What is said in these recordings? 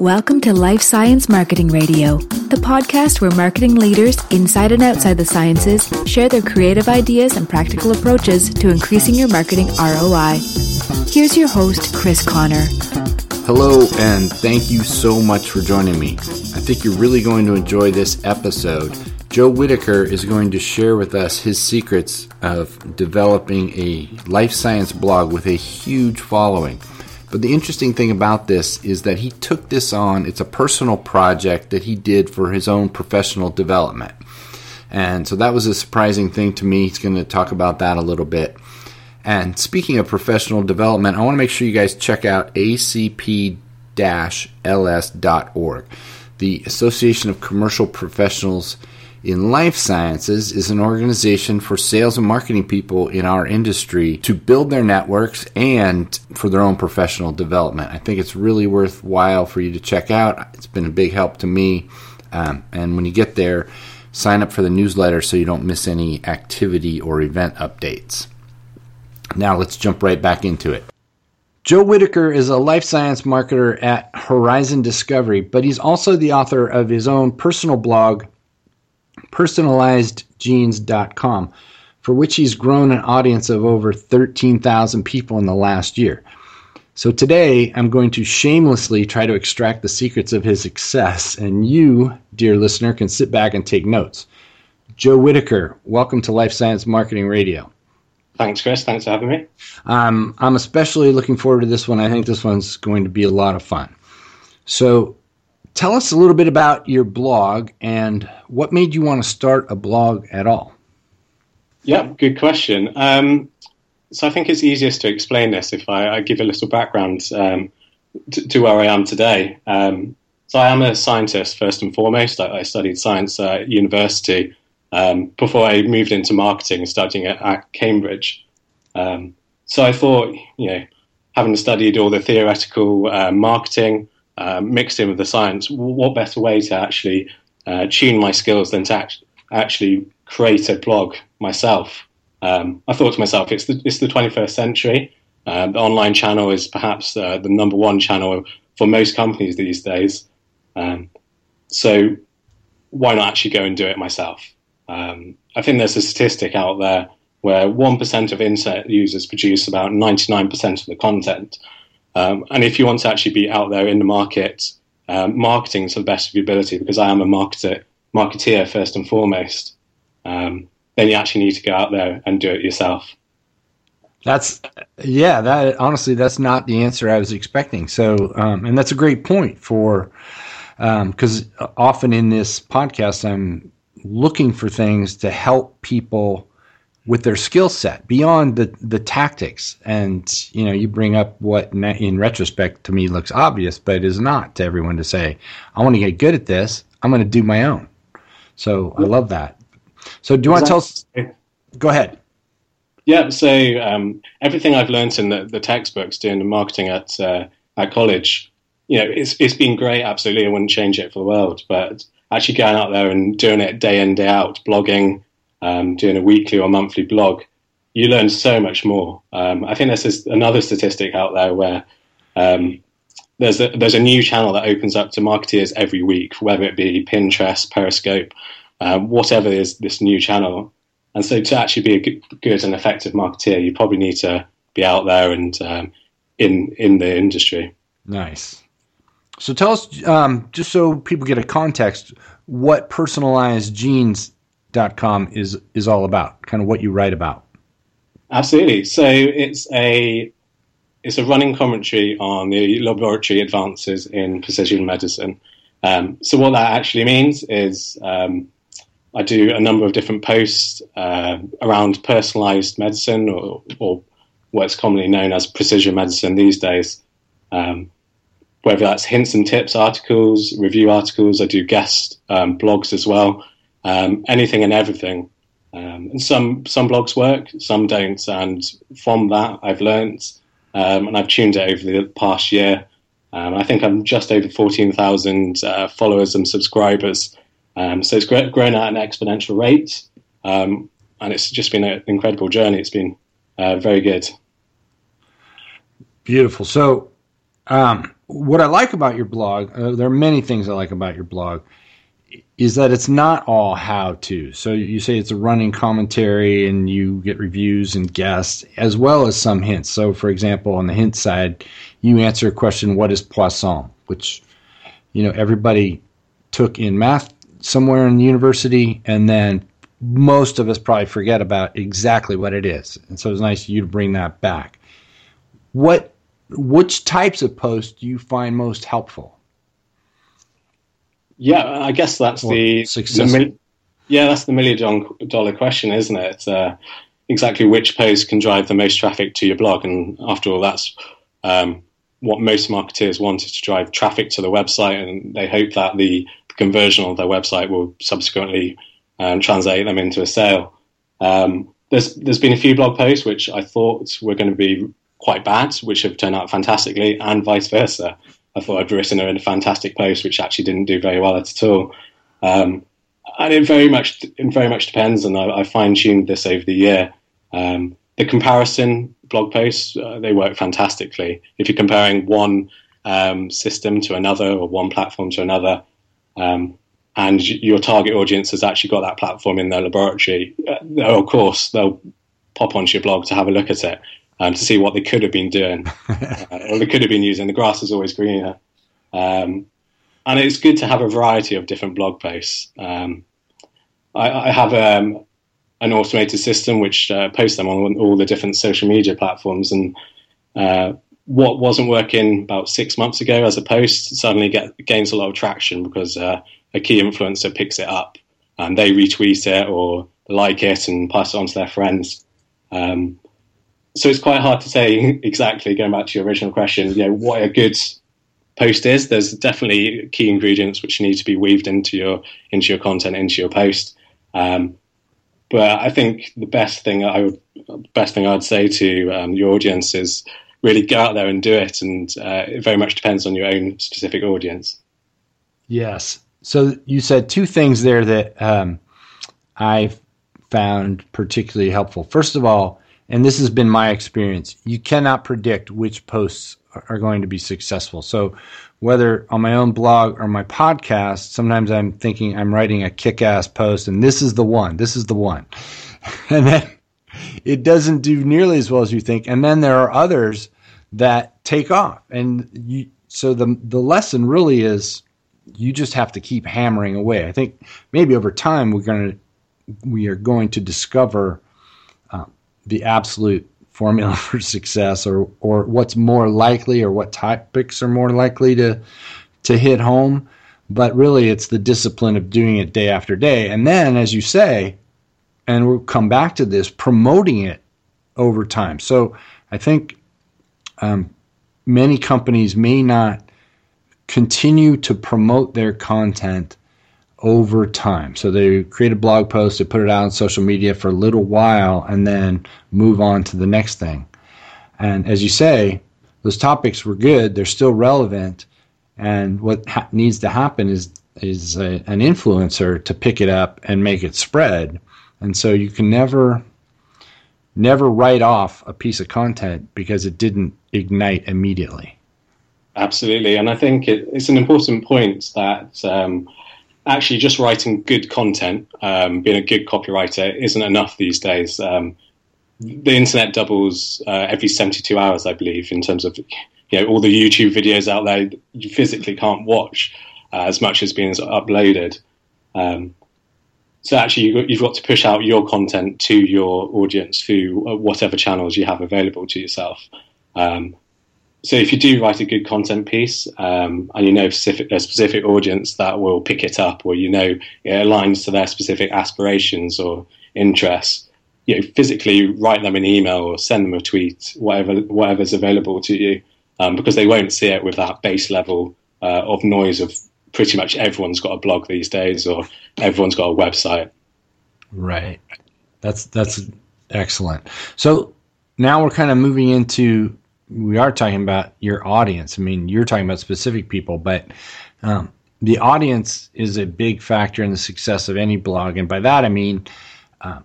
Welcome to Life Science Marketing Radio, the podcast where marketing leaders inside and outside the sciences share their creative ideas and practical approaches to increasing your marketing ROI. Here's your host, Chris Conner. Hello, and thank you so much for joining me. I think you're really going to enjoy this episode. Joe Whittaker is going to share with us his secrets of developing a life science blog with a huge following. But the interesting thing about this is that he took this on, it's a personal project that he did for his own professional development. And so that was a surprising thing to me. He's going to talk about that a little bit. And speaking of professional development, I want to make sure you guys check out acp ls.org. The Association of Commercial Professionals in Life Sciences is an organization for sales and marketing people in our industry to build their networks and for their own professional development. I think it's really worthwhile for you to check out. It's been a big help to me. Um, and when you get there, sign up for the newsletter so you don't miss any activity or event updates. Now let's jump right back into it. Joe Whittaker is a life science marketer at Horizon Discovery, but he's also the author of his own personal blog, personalizedgenes.com, for which he's grown an audience of over 13,000 people in the last year. So today, I'm going to shamelessly try to extract the secrets of his success, and you, dear listener, can sit back and take notes. Joe Whittaker, welcome to Life Science Marketing Radio. Thanks, Chris. Thanks for having me. Um, I'm especially looking forward to this one. I think this one's going to be a lot of fun. So, Tell us a little bit about your blog and what made you want to start a blog at all. Yeah, good question. Um, so I think it's easiest to explain this if I, I give a little background um, to, to, where I am today. Um, so I am a scientist first and foremost. I, I studied science at university um, before I moved into marketing, studying at, at Cambridge. Um, so I thought, you know, having studied all the theoretical uh, marketing, uh, mixed in with the science, what better way to actually uh, tune my skills than to act- actually create a blog myself? Um, I thought to myself, it's the, it's the 21st century. Uh, the online channel is perhaps uh, the number one channel for most companies these days. Um, so why not actually go and do it myself? Um, I think there's a statistic out there where 1% of internet users produce about 99% of the content. Um, and if you want to actually be out there in the market, um, marketing to the best of your ability, because I am a marketer, marketeer first and foremost, um, then you actually need to go out there and do it yourself. That's yeah. That honestly, that's not the answer I was expecting. So, um, and that's a great point for because um, often in this podcast, I'm looking for things to help people with their skill set beyond the the tactics. And you know, you bring up what in retrospect to me looks obvious, but is not to everyone to say, "I want to get good at this. I'm going to do my own." So I love that. So do you want to tell us? Go ahead. Yeah. So um, everything I've learned in the, the textbooks doing the marketing at uh, at college, you know, it's it's been great. Absolutely, I wouldn't change it for the world. But actually going out there and doing it day in day out, blogging um, doing a weekly or monthly blog, you learn so much more. Um, I think there's another statistic out there where um, there's a, there's a new channel that opens up to marketeers every week, whether it be Pinterest, Periscope, um, whatever is this new channel. And so, to actually be a good and effective marketeer, you probably need to be out there and um, in in the industry. Nice. So, tell us, um, just so people get a context, what personalized genes com is is all about, kind of what you write about. Absolutely. So it's a it's a running commentary on the laboratory advances in precision medicine. Um, so what that actually means is um, I do a number of different posts uh, around personalized medicine, or, or, what's commonly known as precision medicine these days. Um, whether that's hints and tips articles, review articles, I do guest um, blogs as well um, anything and everything. Um, and some some blogs work, some don't. And from that, I've learned, um, and I've tuned it over the past year. Um, I think I'm just over 14,000 uh, followers and subscribers. Um, so it's grown at an exponential rate, um, and it's just been an incredible journey. It's been uh, very good. Beautiful. So, what I like about your blog, uh, there are many things I like about your blog, is that it's not all how to. So you say it's a running commentary and you get reviews and guests, as well as some hints. So, for example, on the hint side, you answer a question, What is Poisson? which, you know, everybody took in math somewhere in university, and then most of us probably forget about exactly what it is. And so it's nice of you to bring that back. What which types of posts do you find most helpful? Yeah, I guess that's or the, the yeah, that's the million dollar question, isn't it? Uh, exactly which post can drive the most traffic to your blog, and after all, that's um, what most marketers want is to drive traffic to the website, and they hope that the, the conversion of their website will subsequently um, translate them into a sale. Um, there's there's been a few blog posts which I thought were going to be quite bad, which have turned out fantastically, and vice versa. I thought I'd written a fantastic post, which actually didn't do very well at all. Um, and it very much it very much depends, and I, I fine tuned this over the year. Um, the comparison blog posts uh, they work fantastically. If you're comparing one um, system to another or one platform to another, um, and your target audience has actually got that platform in their laboratory, uh, of course they'll pop onto your blog to have a look at it um, to see what they could have been doing uh, or they could have been using. The grass is always greener. Um, and it's good to have a variety of different blog posts. Um, I, I, have um, an automated system which uh, posts them on all the different social media platforms. And uh, what wasn't working about six months ago as a post suddenly get, gains a lot of traction because uh, a key influencer picks it up and they retweet it or like it and pass it on to their friends. Um, so it's quite hard to say exactly. Going back to your original question, you know, what a good post is. There's definitely key ingredients which need to be weaved into your into your content, into your post. Um, but I think the best thing I would best thing I'd say to um, your audience is really go out there and do it, and uh, it very much depends on your own specific audience. Yes. So you said two things there that um, I've found particularly helpful. First of all, and this has been my experience, you cannot predict which posts are going to be successful. So, whether on my own blog or my podcast, sometimes I'm thinking I'm writing a kick ass post and this is the one, this is the one. And then it doesn't do nearly as well as you think. And then there are others that take off. And you, so the, the lesson really is you just have to keep hammering away. I think maybe over time we're going to, we are going to discover the absolute formula for success or or what's more likely or what topics are more likely to to hit home. But really it's the discipline of doing it day after day. And then as you say and we'll come back to this promoting it over time. So i think um, many companies may not continue to promote their content over time. So they create a blog post, they put it out on social media for a little while, and then move on to the next thing. And as you say, those topics were good; they're still relevant. And what ha- needs to happen is is a, an influencer to pick it up and make it spread. And so you can never never write off a piece of content because it didn't ignite immediately. Absolutely, and I think it, it's an important point that. Um, actually just writing good content, um, being a good copywriter, isn't enough these days. Um, the internet doubles uh, every 72 hours, I believe, in terms of you know all the YouTube videos out there you physically can't watch uh, as much as being uploaded. Um, so actually, you've got, to push out your content to your audience through uh, whatever channels you have available to yourself. Um, so if you do write a good content piece um, and you know specific, a specific audience that will pick it up or you know it aligns to their specific aspirations or interests, you know, physically write them an email or send them a tweet, whatever whatever's available to you, um, because they won't see it with that base level uh, of noise of pretty much everyone's got a blog these days or everyone's got a website. Right. That's that's excellent. So now we're kind of moving into we are talking about your audience. I mean, you're talking about specific people, but um, the audience is a big factor in the success of any blog. And by that, I mean, uh,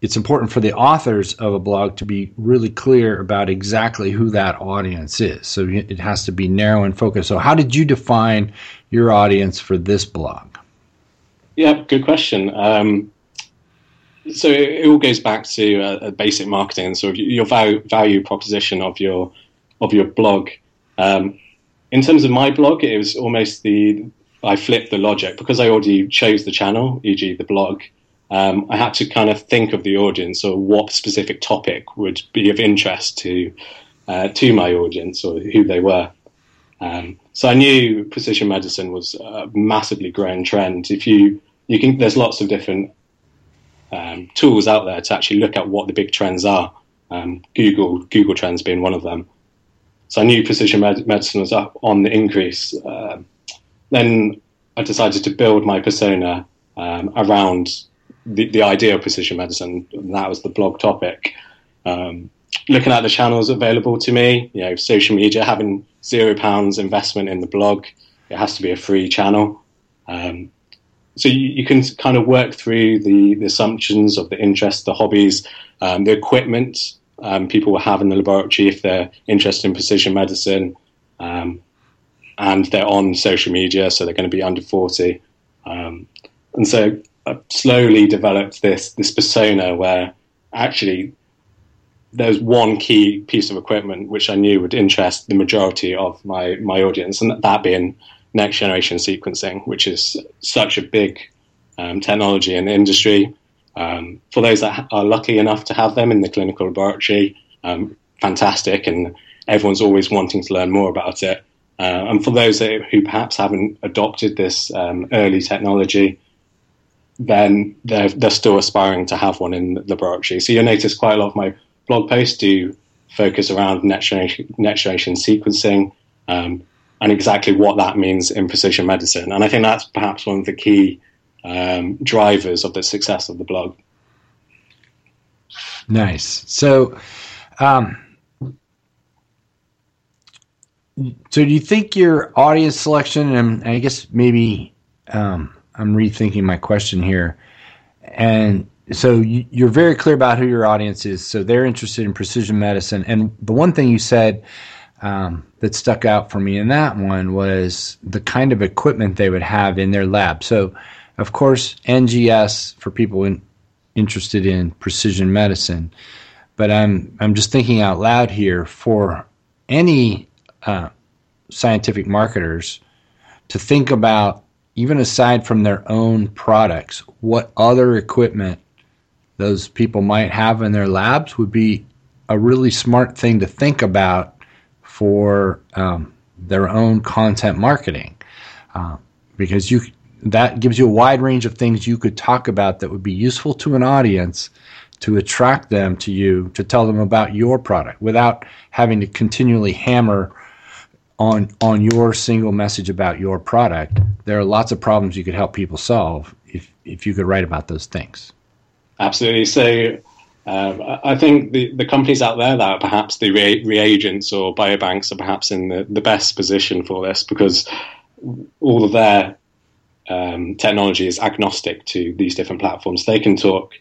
it's important for the authors of a blog to be really clear about exactly who that audience is. So it has to be narrow and focused. So, how did you define your audience for this blog? Yeah, good question. Um, so it, it, all goes back to uh, basic marketing, and sort of your value, value proposition of your of your blog. Um, in terms of my blog, it was almost the I flipped the logic because I already chose the channel, e.g., the blog um, I had to kind of think of the audience or what specific topic would be of interest to uh, to my audience or who they were. Um, so I knew precision medicine was a massively growing trend. If you you can, there's lots of different um, tools out there to actually look at what the big trends are. Um, Google Google Trends being one of them. So I knew precision med- medicine was up on the increase. Uh, then I decided to build my persona um, around the, the idea of precision medicine. And that was the blog topic. Um, looking at the channels available to me, you know, social media, having zero pounds investment in the blog, it has to be a free channel. Um, so you, you, can kind of work through the, the assumptions of the interests, the hobbies, um, the equipment um, people will have in the laboratory if they're interested in precision medicine, um, and they're on social media, so they're going to be under forty. Um, and so I slowly developed this this persona where actually there's one key piece of equipment which I knew would interest the majority of my my audience, and that being next generation sequencing, which is such a big um, technology in the industry. Um, for those that are lucky enough to have them in the clinical laboratory, um, fantastic, and everyone's always wanting to learn more about it. Uh, and for those that, who perhaps haven't adopted this um, early technology, then they're, they're still aspiring to have one in the laboratory. So you'll notice quite a lot of my blog posts do focus around next generation, next generation sequencing um, and exactly what that means in precision medicine. And I think that's perhaps one of the key um, drivers of the success of the blog. Nice. So, um, so do you think your audience selection, and I guess maybe um, I'm rethinking my question here. And so you, are very clear about who your audience is. So they're interested in precision medicine. And the one thing you said um, that stuck out for me in that one was the kind of equipment they would have in their lab. So, of course, NGS for people in, interested in precision medicine. But I'm I'm just thinking out loud here for any uh, scientific marketers to think about even aside from their own products, what other equipment those people might have in their labs would be a really smart thing to think about for um, their own content marketing, uh, because you that gives you a wide range of things you could talk about that would be useful to an audience to attract them to you to tell them about your product without having to continually hammer on on your single message about your product, there are lots of problems you could help people solve if if you could write about those things. Absolutely. So. Uh, I think the, the companies out there that are perhaps the re- reagents or biobanks are perhaps in the, the best position for this because all of their um, technology is agnostic to these different platforms. They can talk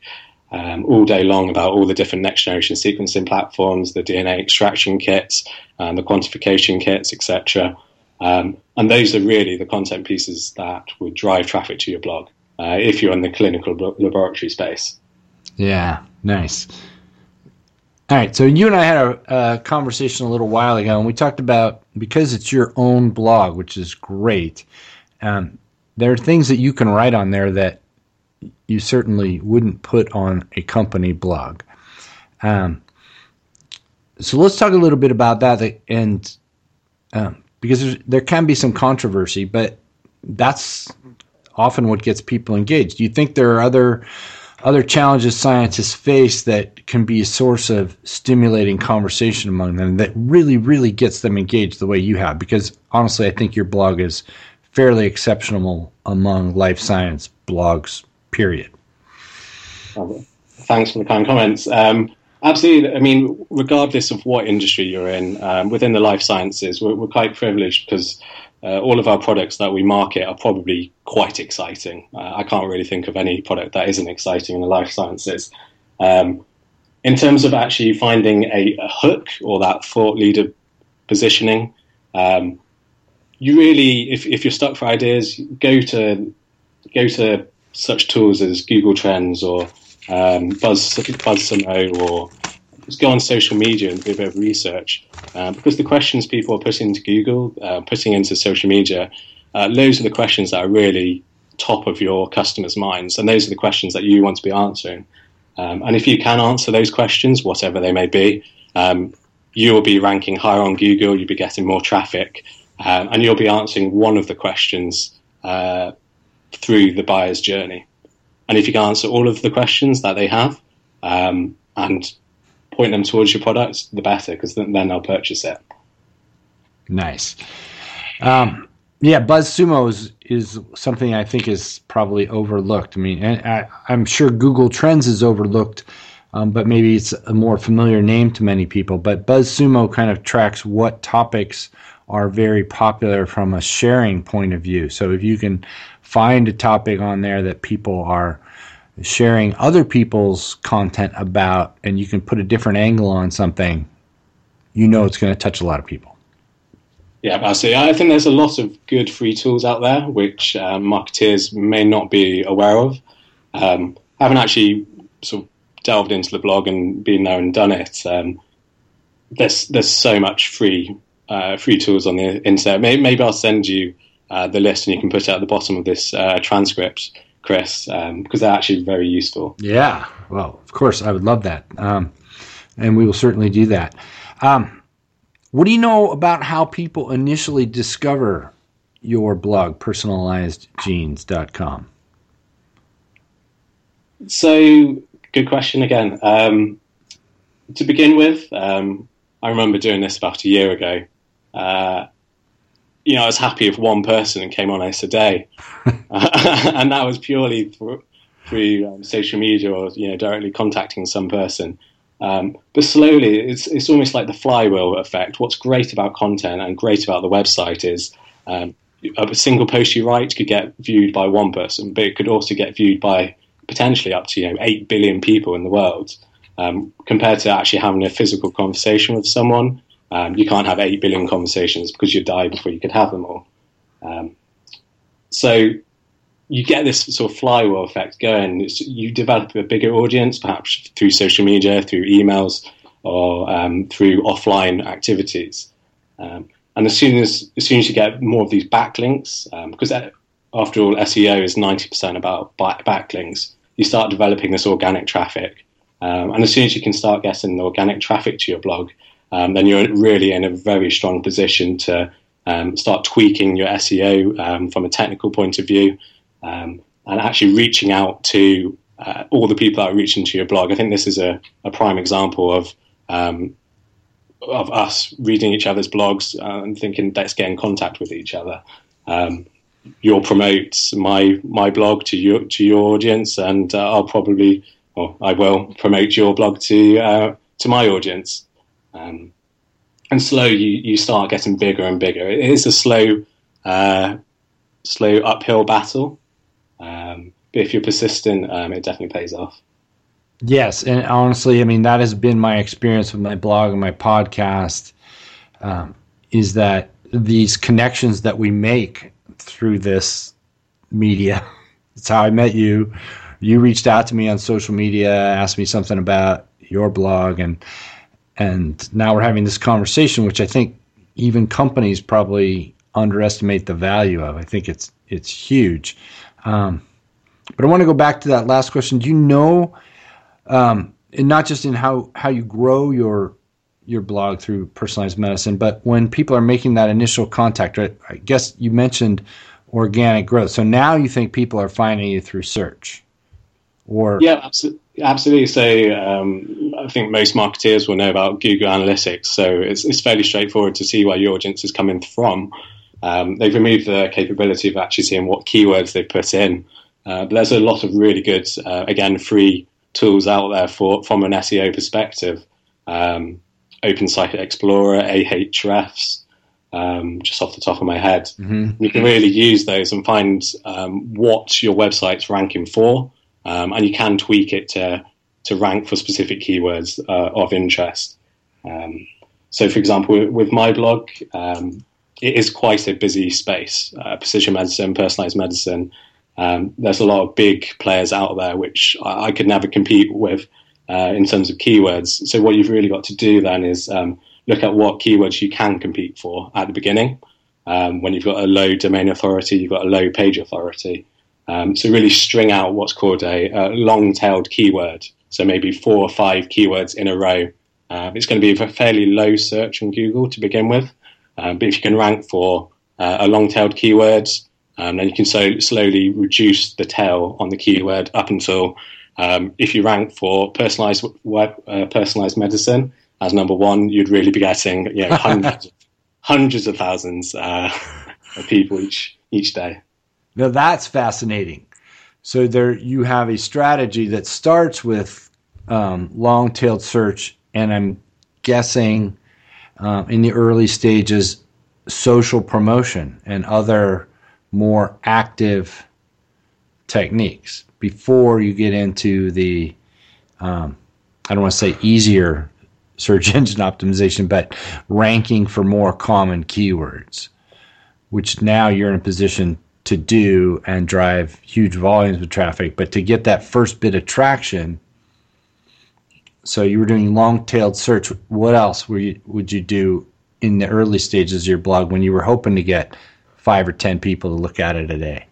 um, all day long about all the different next generation sequencing platforms, the DNA extraction kits, and the quantification kits, etc. Um, and those are really the content pieces that would drive traffic to your blog uh, if you're in the clinical laboratory space. Yeah, nice. All right, so you and I had a, a, conversation a little while ago, and we talked about because it's your own blog, which is great. Um, there are things that you can write on there that you certainly wouldn't put on a company blog. Um, so let's talk a little bit about that, and um, because there can be some controversy, but that's often what gets people engaged. Do you think there are other other challenges scientists face that can be a source of stimulating conversation among them that really, really gets them engaged the way you have? Because honestly, I think your blog is fairly exceptional among life science blogs period. Thanks for the kind comments. Um, absolutely. I mean, regardless of what industry you're in, um, within the life sciences, we're, we're quite privileged because uh, all of our products that we market are probably quite exciting. Uh, I can't really think of any product that isn't exciting in the life sciences. Um, in terms of actually finding a, a, hook or that thought leader positioning, um, you really, if, if you're stuck for ideas, go to go to such tools as Google Trends or um, Buzz BuzzSumo or just go on social media and do a bit of research uh, because the questions people are putting into Google, uh, putting into social media, uh, those are the questions that are really top of your customers' minds, and those are the questions that you want to be answering. Um, and if you can answer those questions, whatever they may be, um, you will be ranking higher on Google. You'll be getting more traffic, um, and you'll be answering one of the questions uh, through the buyer's journey. And if you can answer all of the questions that they have um, and point them towards your product, the better, because then, then they'll purchase it. Nice. Um, yeah, BuzzSumo is, is something I think is probably overlooked. I mean, I, am sure Google Trends is overlooked, um, but maybe it's a more familiar name to many people. But BuzzSumo kind of tracks what topics are very popular from a sharing point of view. So if you can find a topic on there that people are sharing other people's content about, and you can put a different angle on something, you know it's going to touch a lot of people. Yeah, I see. I think there's a lot of good free tools out there which um, marketeers may not be aware of. Um, I haven't actually sort of delved into the blog and been there and done it. Um, there's there's so much free uh, free tools on the internet. Maybe, maybe I'll send you uh, the list, and you can put it at the bottom of this uh, transcript, Chris, um, because they're actually very useful. Yeah, well, of course, I would love that, um, and we will certainly do that. Um, what do you know about how people initially discover your blog, personalizedgenes.com? So, good question again. Um, to begin with, um, I remember doing this about a year ago. Uh, you know, I was happy if one person came on us a day, and that was purely through, through um, social media or you know directly contacting some person. Um, but slowly, it's it's almost like the flywheel effect. What's great about content and great about the website is um, a single post you write could get viewed by one person, but it could also get viewed by potentially up to you know eight billion people in the world. Um, compared to actually having a physical conversation with someone, um, you can't have 8 billion conversations because you'd die before you could have them all. Um, so you get this sort of flywheel effect going. It's, you develop a bigger audience, perhaps through social media, through emails, or um, through offline activities. Um, and as soon as as soon as you get more of these backlinks, um, because after all, SEO is ninety percent about backlinks, you start developing this organic traffic. Um, and as soon as you can start getting the organic traffic to your blog, um, then you're really in a very strong position to um, start tweaking your SEO um, from a technical point of view um, and actually reaching out to uh, all the people that are reaching to your blog. I think this is a, a prime example of um, of us reading each other's blogs uh, and thinking let's get in contact with each other. Um, you'll promote my my blog to your to your audience, and uh, I'll probably or I will promote your blog to uh, to my audience. Um, and slow, you, you start getting bigger and bigger. It is a slow, uh, slow uphill battle, um, but if you're persistent, um, it definitely pays off. Yes, and honestly, I mean that has been my experience with my blog and my podcast. Um, is that these connections that we make through this media? It's how I met you. You reached out to me on social media, asked me something about your blog, and and now we're having this conversation, which I think even companies probably underestimate the value of. I think it's it's huge. Um, but I want to go back to that last question. Do you know, um, and not just in how how you grow your your blog through personalized medicine, but when people are making that initial contact, right? I guess you mentioned organic growth. So now you think people are finding you through search, or yeah, absolutely. Absolutely. So um, I think most marketeers will know about Google Analytics. So it's, it's fairly straightforward to see where your audience is coming from. Um, they've removed the capability of actually seeing what keywords they've put in. Uh, but there's a lot of really good, uh, again, free tools out there for from an SEO perspective. Um, Open Site Explorer, Ahrefs, um, just off the top of my head. Mm-hmm. You can really use those and find um, what your website's ranking for um, and you can tweak it to to rank for specific keywords uh, of interest. Um, so, for example, with my blog, um, it is quite a busy space. Uh, precision medicine, personalized medicine. Um, there's a lot of big players out there which I, I could never compete with uh, in terms of keywords. So, what you've really got to do then is um, look at what keywords you can compete for at the beginning. Um, when you've got a low domain authority, you've got a low page authority. Um, so really string out what's called a, a long-tailed keyword. So maybe four or five keywords in a row. Uh, it's going to be a fairly low search on Google to begin with. Um, but if you can rank for uh, a long-tailed keyword, um, then you can so slowly reduce the tail on the keyword up until um, if you rank for personalized web, uh, personalized medicine as number one, you'd really be getting you know, hundreds, hundreds of thousands uh, of people each each day. Now that's fascinating. So there you have a strategy that starts with um, long-tailed search, and I'm guessing uh, in the early stages, social promotion and other more active techniques before you get into the um, I don't want to say easier search engine optimization, but ranking for more common keywords, which now you're in a position to do and drive huge volumes of traffic. But to get that first bit of traction, so you were doing long-tailed search. What else were you, would you do in the early stages of your blog when you were hoping to get five or ten people to look at it a day?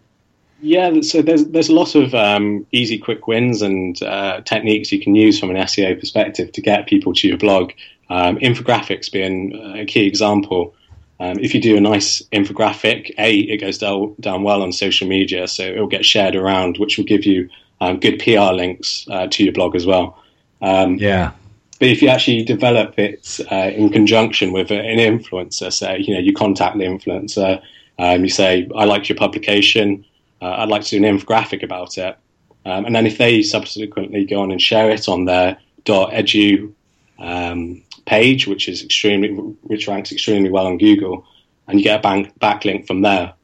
Yeah, so there's there's a lot of um, easy, quick wins and uh, techniques you can use from an SEO perspective to get people to your blog. Um, infographics being a key example. Um, if you do a nice infographic, a it goes down, down well on social media, so it will get shared around, which will give you um, good PR links uh, to your blog as well. Um, yeah. But if you actually develop it uh, in conjunction with an influencer, say you know you contact the influencer, um, you say I liked your publication, uh, I'd like to do an infographic about it, um, and then if they subsequently go on and share it on their .edu um, page, which is extremely, which ranks extremely well on Google, and you get a bank backlink from there,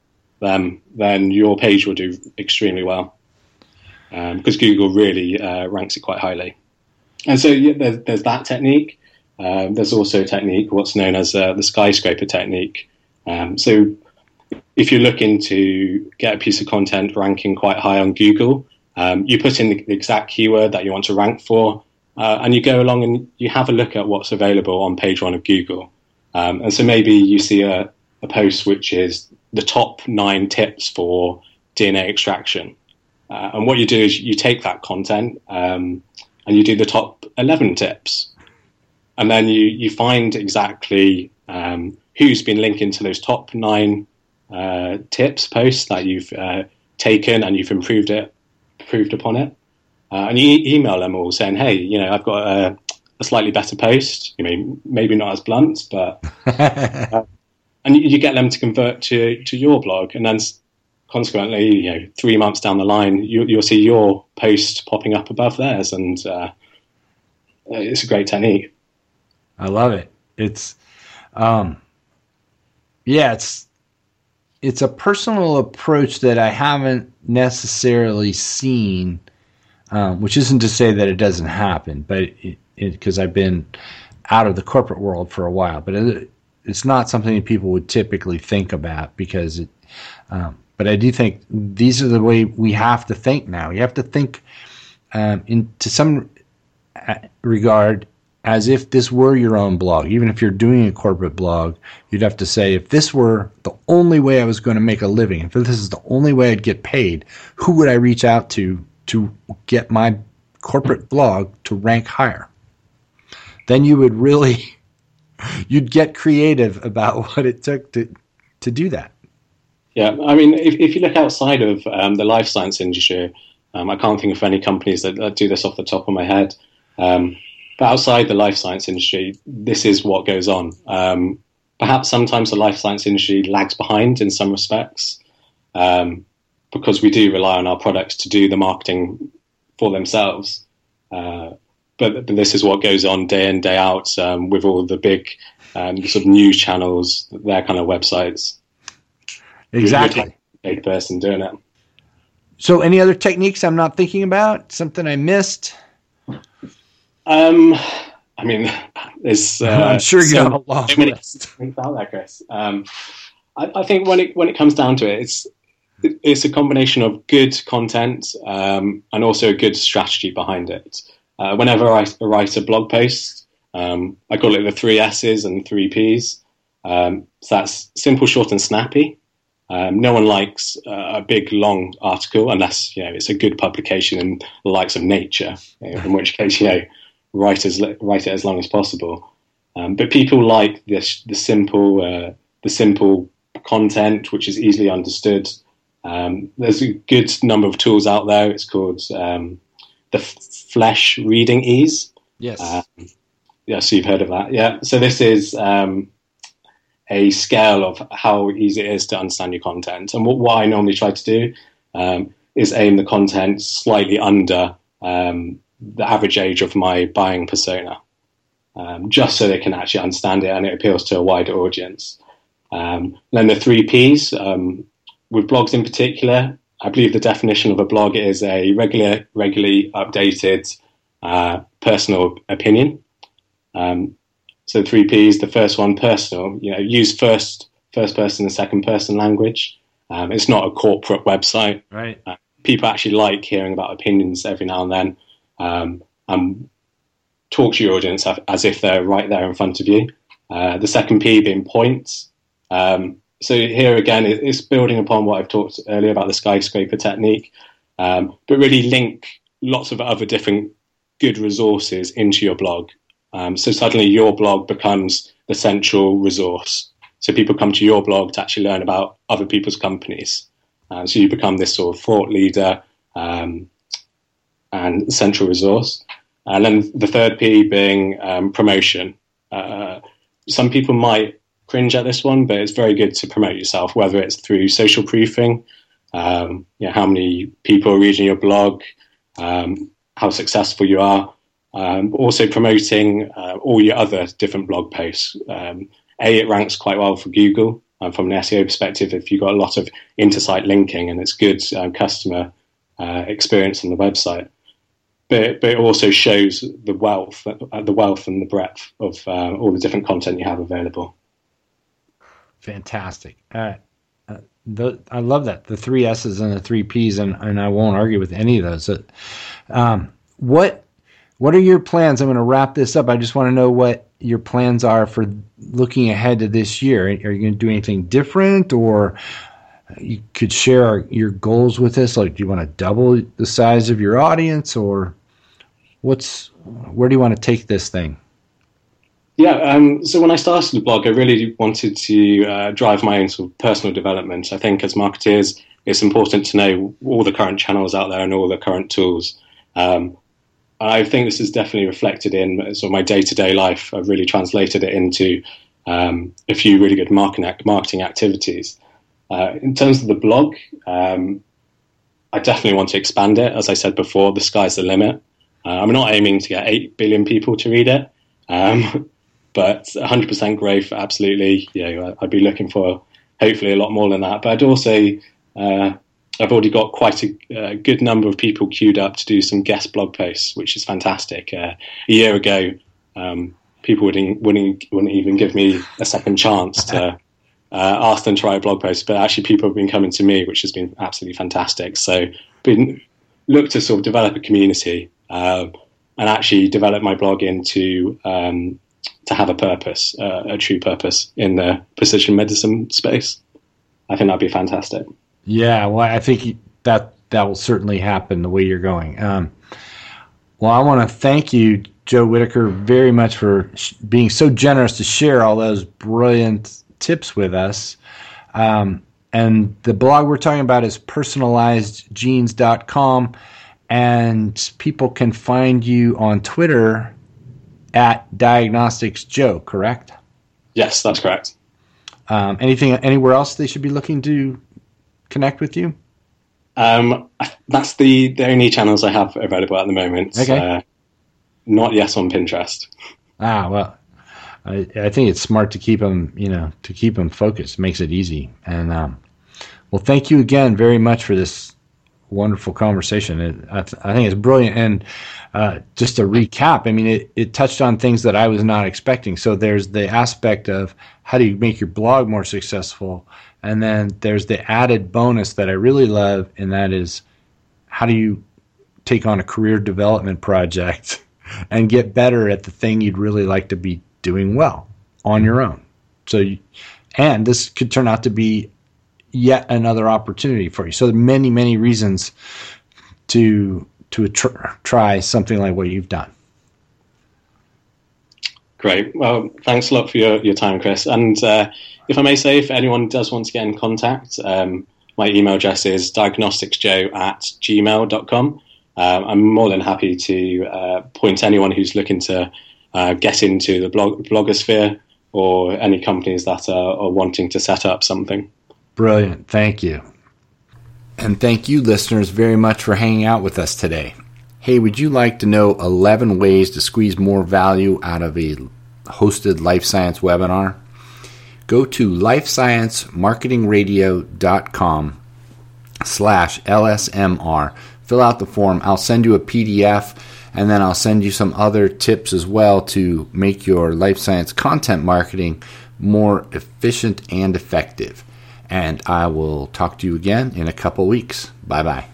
then your page will do extremely well because um, Google really uh, ranks it quite highly. And so yeah, there's, there's that technique. Um, there's also a technique, what's known as uh, the skyscraper technique. Um, so if you're looking to get a piece of content ranking quite high on Google, um, you put in the exact keyword that you want to rank for, uh, and you go along and you have a look at what's available on page one of Google. Um, and so maybe you see a, a, post which is the top nine tips for DNA extraction. Uh, and what you do is you take that content um, and you do the top 11 tips. And then you, you find exactly um, who's been linking to those top nine uh, tips, posts that you've uh, taken and you've improved it, improved upon it. Uh, and you email them all saying, "Hey, you know, I've got a, a slightly better post. You mean maybe not as blunt, but." uh, and you, you, get them to convert to to your blog, and then consequently, you know, three months down the line, you, will see your post popping up above theirs, and uh, it's a great technique. I love it. It's, um, yeah, it's it's a personal approach that I haven't necessarily seen um, which isn't to say that it doesn't happen, but because I've been out of the corporate world for a while, but it, it's not something that people would typically think about because it. Um, but I do think these are the way we have to think now. You have to think um, in to some uh, regard as if this were your own blog. Even if you're doing a corporate blog, you'd have to say, if this were the only way I was going to make a living, if this is the only way I'd get paid, who would I reach out to to get my corporate blog to rank higher. Then you would really you'd get creative about what it took to to do that. Yeah, I mean, if, if you look outside of um, the life science industry, um, I can't think of any companies that, that, do this off the top of my head. Um, but outside the life science industry, this is what goes on. Um, perhaps sometimes the life science industry lags behind in some respects. Um, because we do rely on our products to do the marketing for themselves. Uh, but, but, this is what goes on day in day out um, with all the big um, sort of news channels, their kind of websites. Exactly. A person doing it. So, any other techniques I'm not thinking about? Something I missed? Um, I mean, there's. Uh, I'm sure you so have a long many list. things out there, Chris. Um, I, I think when it when it comes down to it, it's it's a combination of good content um, and also a good strategy behind it. Uh, whenever I write a blog post, um, I call it the three S's and three P's. Um, so that's simple, short, and snappy. Um, no one likes uh, a big, long article unless you know it's a good publication in the likes of Nature, in which case you know write as write it as long as possible. Um, but people like this the simple uh, the simple content which is easily understood. Um, there's a good number of tools out there. It's called um, the Flesch Reading Ease. Yes. Um, yeah, so you've heard of that. Yeah. So this is um, a scale of how easy it is to understand your content. And what, what I normally try to do um, is aim the content slightly under um, the average age of my buying persona, um, just so they can actually understand it and it appeals to a wider audience. Um, then the three Ps, um, with blogs in particular, I believe the definition of a blog is a regular, regularly updated uh, personal opinion. Um, so three Ps. The first one, personal. You know, use first first person and second person language. Um, it's not a corporate website. Right. Uh, people actually like hearing about opinions every now and then, um, and talk to your audience as if they're right there in front of you. Uh, the second P being points. Um, so here again, it's building upon what I've talked earlier about the skyscraper technique, um, but really link lots of other different good resources into your blog. Um, so suddenly your blog becomes the central resource. So people come to your blog to actually learn about other people's companies. Uh, so you become this sort of thought leader um, and central resource. And then the third P being um, promotion. Uh, some people might cringe at this one, but it's very good to promote yourself, whether it's through social proofing, um, you know, how many people are reading your blog, um, how successful you are, um, also promoting uh, all your other different blog posts. Um, a, it ranks quite well for Google um, from an SEO perspective if you've got a lot of intersite linking and it's good uh, customer uh, experience on the website. But, but it also shows the wealth, uh, the wealth and the breadth of uh, all the different content you have available. Fantastic. Uh, uh, the, I love that the three S's and the three P's, and, and I won't argue with any of those. Um, what what are your plans? I'm going to wrap this up. I just want to know what your plans are for looking ahead to this year. Are you going to do anything different, or you could share your goals with us? Like, do you want to double the size of your audience, or what's where do you want to take this thing? Yeah, um, so when I started the blog, I really wanted to uh, drive my own sort of personal development. I think as marketeers, it's important to know all the current channels out there and all the current tools. Um, I think this is definitely reflected in sort of my day to day life. I've really translated it into um, a few really good marketing, marketing activities. Uh, in terms of the blog, um, I definitely want to expand it. As I said before, the sky's the limit. Uh, I'm not aiming to get 8 billion people to read it. Um, but 100% growth, absolutely. You know, I'd be looking for hopefully a lot more than that. But I'd also, uh, I've already got quite a, a, good number of people queued up to do some guest blog posts, which is fantastic. Uh, a year ago, um, people wouldn't, wouldn't, wouldn't even give me a second chance to uh, ask them to write a blog post. But actually, people have been coming to me, which has been absolutely fantastic. So, been look to sort of develop a community uh, and actually develop my blog into um, to have a purpose, uh, a true purpose in the precision medicine space. I think that'd be fantastic. Yeah, well, I think that that will certainly happen the way you're going. Um, well, I want to thank you, Joe Whittaker, very much for sh- being so generous to share all those brilliant tips with us. Um, and the blog we're talking about is personalizedgenes.com. And people can find you on Twitter at Diagnostics Joe, correct? Yes, that's correct. Um, anything, anywhere else they should be looking to connect with you? Um, that's the, the only channels I have available at the moment. Okay. Uh, not yet on Pinterest. Ah, well, I, I think it's smart to keep them, you know, to keep them focused. Makes it easy. And um, well, thank you again very much for this wonderful conversation. It, I, th- I, think it's brilliant. And uh, just to recap, I mean, it, it touched on things that I was not expecting. So there's the aspect of how do you make your blog more successful, and then there's the added bonus that I really love, and that is how do you take on a career development project and get better at the thing you'd really like to be doing well on your own. So, you, and this could turn out to be yet another opportunity for you. So, many, many reasons to to tr- try something like what you've done. Great. Well, thanks a lot for your, your time, Chris. And uh, if I may say, if anyone does want to get in contact, um, my email address is diagnosticsjoe at gmail.com. Um, I'm more than happy to uh, point anyone who's looking to uh, get into the blog- blogosphere or any companies that are, are wanting to set up something. Brilliant. Thank you. And thank you, listeners, very much for hanging out with us today. Hey, would you like to know 11 ways to squeeze more value out of a hosted life science webinar? Go to lifesciencemarketingradio.com slash LSMR. Fill out the form. I'll send you a PDF and then I'll send you some other tips as well to make your life science content marketing more efficient and effective. And I will talk to you again in a couple weeks. Bye bye.